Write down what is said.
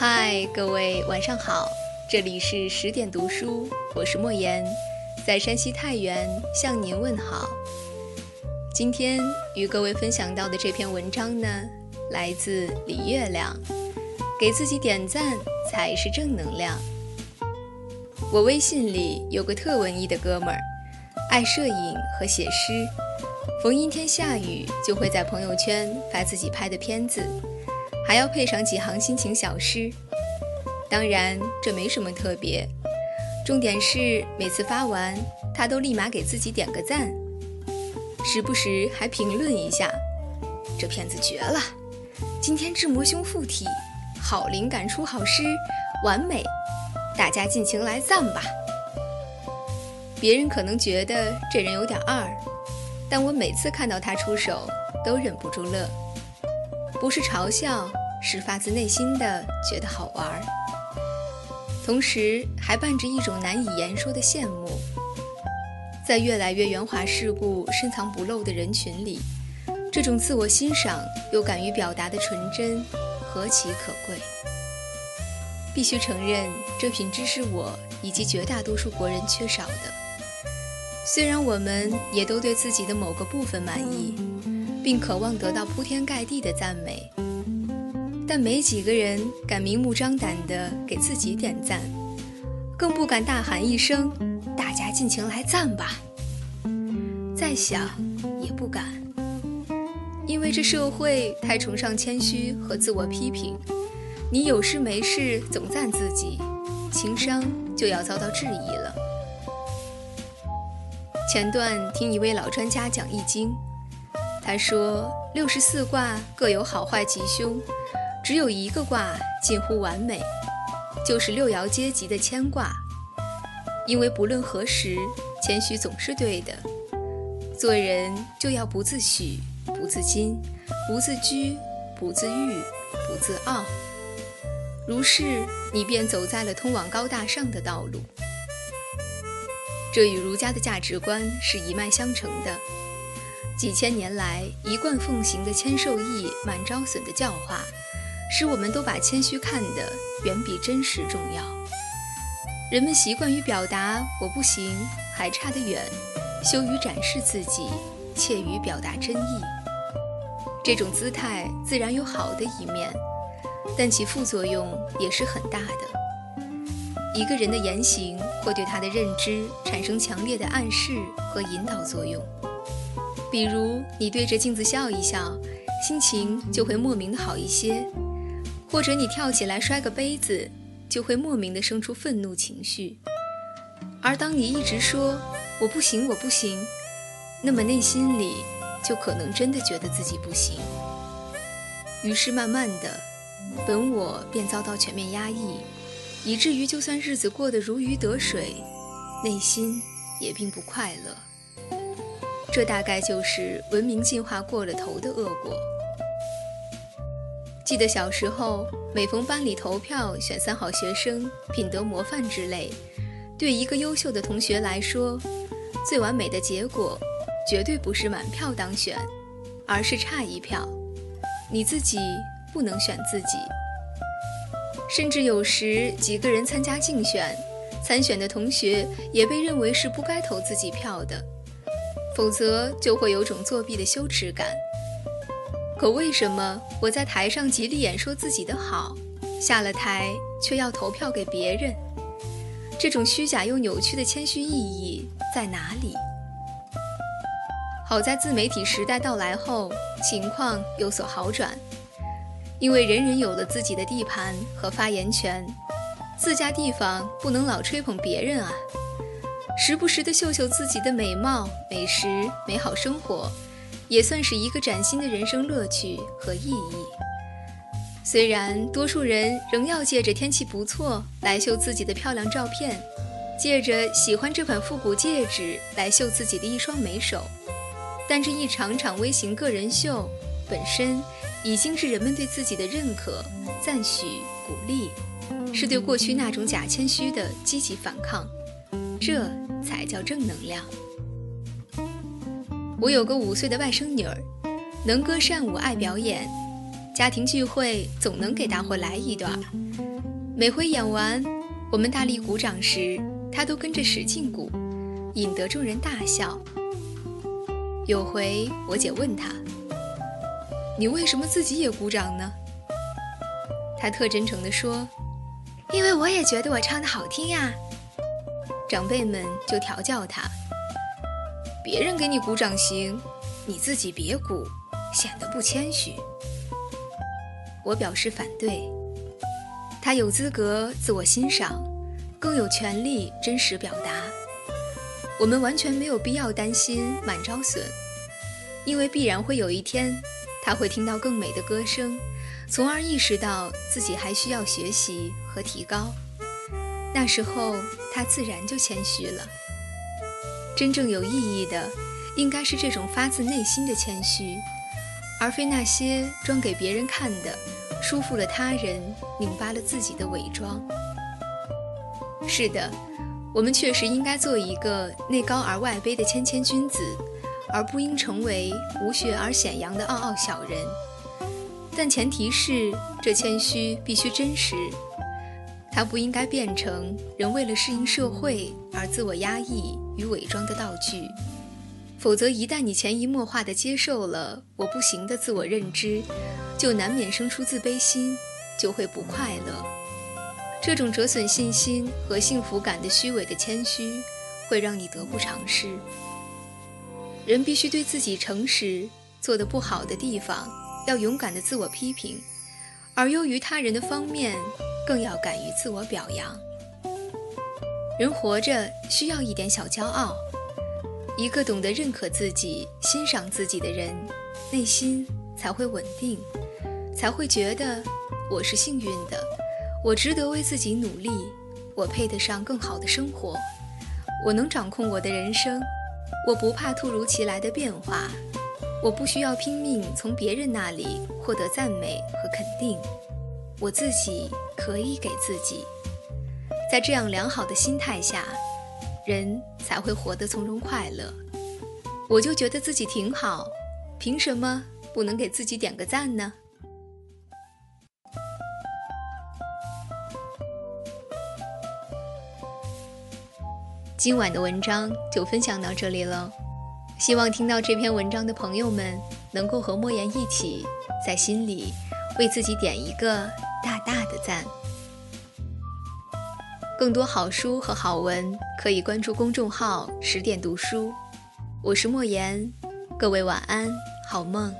嗨，各位晚上好，这里是十点读书，我是莫言，在山西太原向您问好。今天与各位分享到的这篇文章呢，来自李月亮，给自己点赞才是正能量。我微信里有个特文艺的哥们儿，爱摄影和写诗，逢阴天下雨就会在朋友圈发自己拍的片子。还要配上几行心情小诗，当然这没什么特别，重点是每次发完，他都立马给自己点个赞，时不时还评论一下：“这片子绝了，今天志摩兄附体，好灵感出好诗，完美，大家尽情来赞吧。”别人可能觉得这人有点二，但我每次看到他出手，都忍不住乐。不是嘲笑，是发自内心的觉得好玩儿，同时还伴着一种难以言说的羡慕。在越来越圆滑世故、深藏不露的人群里，这种自我欣赏又敢于表达的纯真，何其可贵！必须承认，这品质是我以及绝大多数国人缺少的。虽然我们也都对自己的某个部分满意。并渴望得到铺天盖地的赞美，但没几个人敢明目张胆地给自己点赞，更不敢大喊一声“大家尽情来赞吧”。再想也不敢，因为这社会太崇尚谦虚和自我批评，你有事没事总赞自己，情商就要遭到质疑了。前段听一位老专家讲《易经》。他说：“六十四卦各有好坏吉凶，只有一个卦近乎完美，就是六爻阶级的谦卦。因为不论何时，谦虚总是对的。做人就要不自诩，不自矜，不自居，不自欲，不自傲。如是，你便走在了通往高大上的道路。这与儒家的价值观是一脉相承的。”几千年来一贯奉行的“谦受益，满招损”的教化，使我们都把谦虚看得远比真实重要。人们习惯于表达“我不行，还差得远”，羞于展示自己，怯于表达真意。这种姿态自然有好的一面，但其副作用也是很大的。一个人的言行会对他的认知产生强烈的暗示和引导作用。比如，你对着镜子笑一笑，心情就会莫名的好一些；或者你跳起来摔个杯子，就会莫名的生出愤怒情绪。而当你一直说“我不行，我不行”，那么内心里就可能真的觉得自己不行。于是慢慢的，本我便遭到全面压抑，以至于就算日子过得如鱼得水，内心也并不快乐。这大概就是文明进化过了头的恶果。记得小时候，每逢班里投票选三好学生、品德模范之类，对一个优秀的同学来说，最完美的结果绝对不是满票当选，而是差一票，你自己不能选自己。甚至有时几个人参加竞选，参选的同学也被认为是不该投自己票的。否则就会有种作弊的羞耻感。可为什么我在台上极力演说自己的好，下了台却要投票给别人？这种虚假又扭曲的谦虚意义在哪里？好在自媒体时代到来后，情况有所好转，因为人人有了自己的地盘和发言权，自家地方不能老吹捧别人啊。时不时的秀秀自己的美貌、美食、美好生活，也算是一个崭新的人生乐趣和意义。虽然多数人仍要借着天气不错来秀自己的漂亮照片，借着喜欢这款复古戒指来秀自己的一双美手，但这一场场微型个人秀本身已经是人们对自己的认可、赞许、鼓励，是对过去那种假谦虚的积极反抗。这才叫正能量。我有个五岁的外甥女儿，能歌善舞，爱表演，家庭聚会总能给大伙来一段。每回演完，我们大力鼓掌时，她都跟着使劲鼓，引得众人大笑。有回我姐问她：“你为什么自己也鼓掌呢？”她特真诚地说：“因为我也觉得我唱的好听呀。”长辈们就调教他：“别人给你鼓掌行，你自己别鼓，显得不谦虚。”我表示反对。他有资格自我欣赏，更有权利真实表达。我们完全没有必要担心满招损，因为必然会有一天，他会听到更美的歌声，从而意识到自己还需要学习和提高。那时候，他自然就谦虚了。真正有意义的，应该是这种发自内心的谦虚，而非那些装给别人看的。束缚了他人，拧巴了自己的伪装。是的，我们确实应该做一个内高而外卑的谦谦君子，而不应成为无学而显扬的傲傲小人。但前提是，这谦虚必须真实，它不应该变成人为了适应社会而自我压抑与伪装的道具。否则，一旦你潜移默化地接受了“我不行”的自我认知，就难免生出自卑心，就会不快乐。这种折损信心和幸福感的虚伪的谦虚，会让你得不偿失。人必须对自己诚实，做得不好的地方要勇敢地自我批评，而优于他人的方面，更要敢于自我表扬。人活着需要一点小骄傲。一个懂得认可自己、欣赏自己的人，内心才会稳定，才会觉得我是幸运的，我值得为自己努力，我配得上更好的生活，我能掌控我的人生，我不怕突如其来的变化，我不需要拼命从别人那里获得赞美和肯定，我自己可以给自己，在这样良好的心态下。人才会活得从容快乐。我就觉得自己挺好，凭什么不能给自己点个赞呢？今晚的文章就分享到这里了，希望听到这篇文章的朋友们能够和莫言一起，在心里为自己点一个大大的赞。更多好书和好文，可以关注公众号“十点读书”。我是莫言，各位晚安，好梦。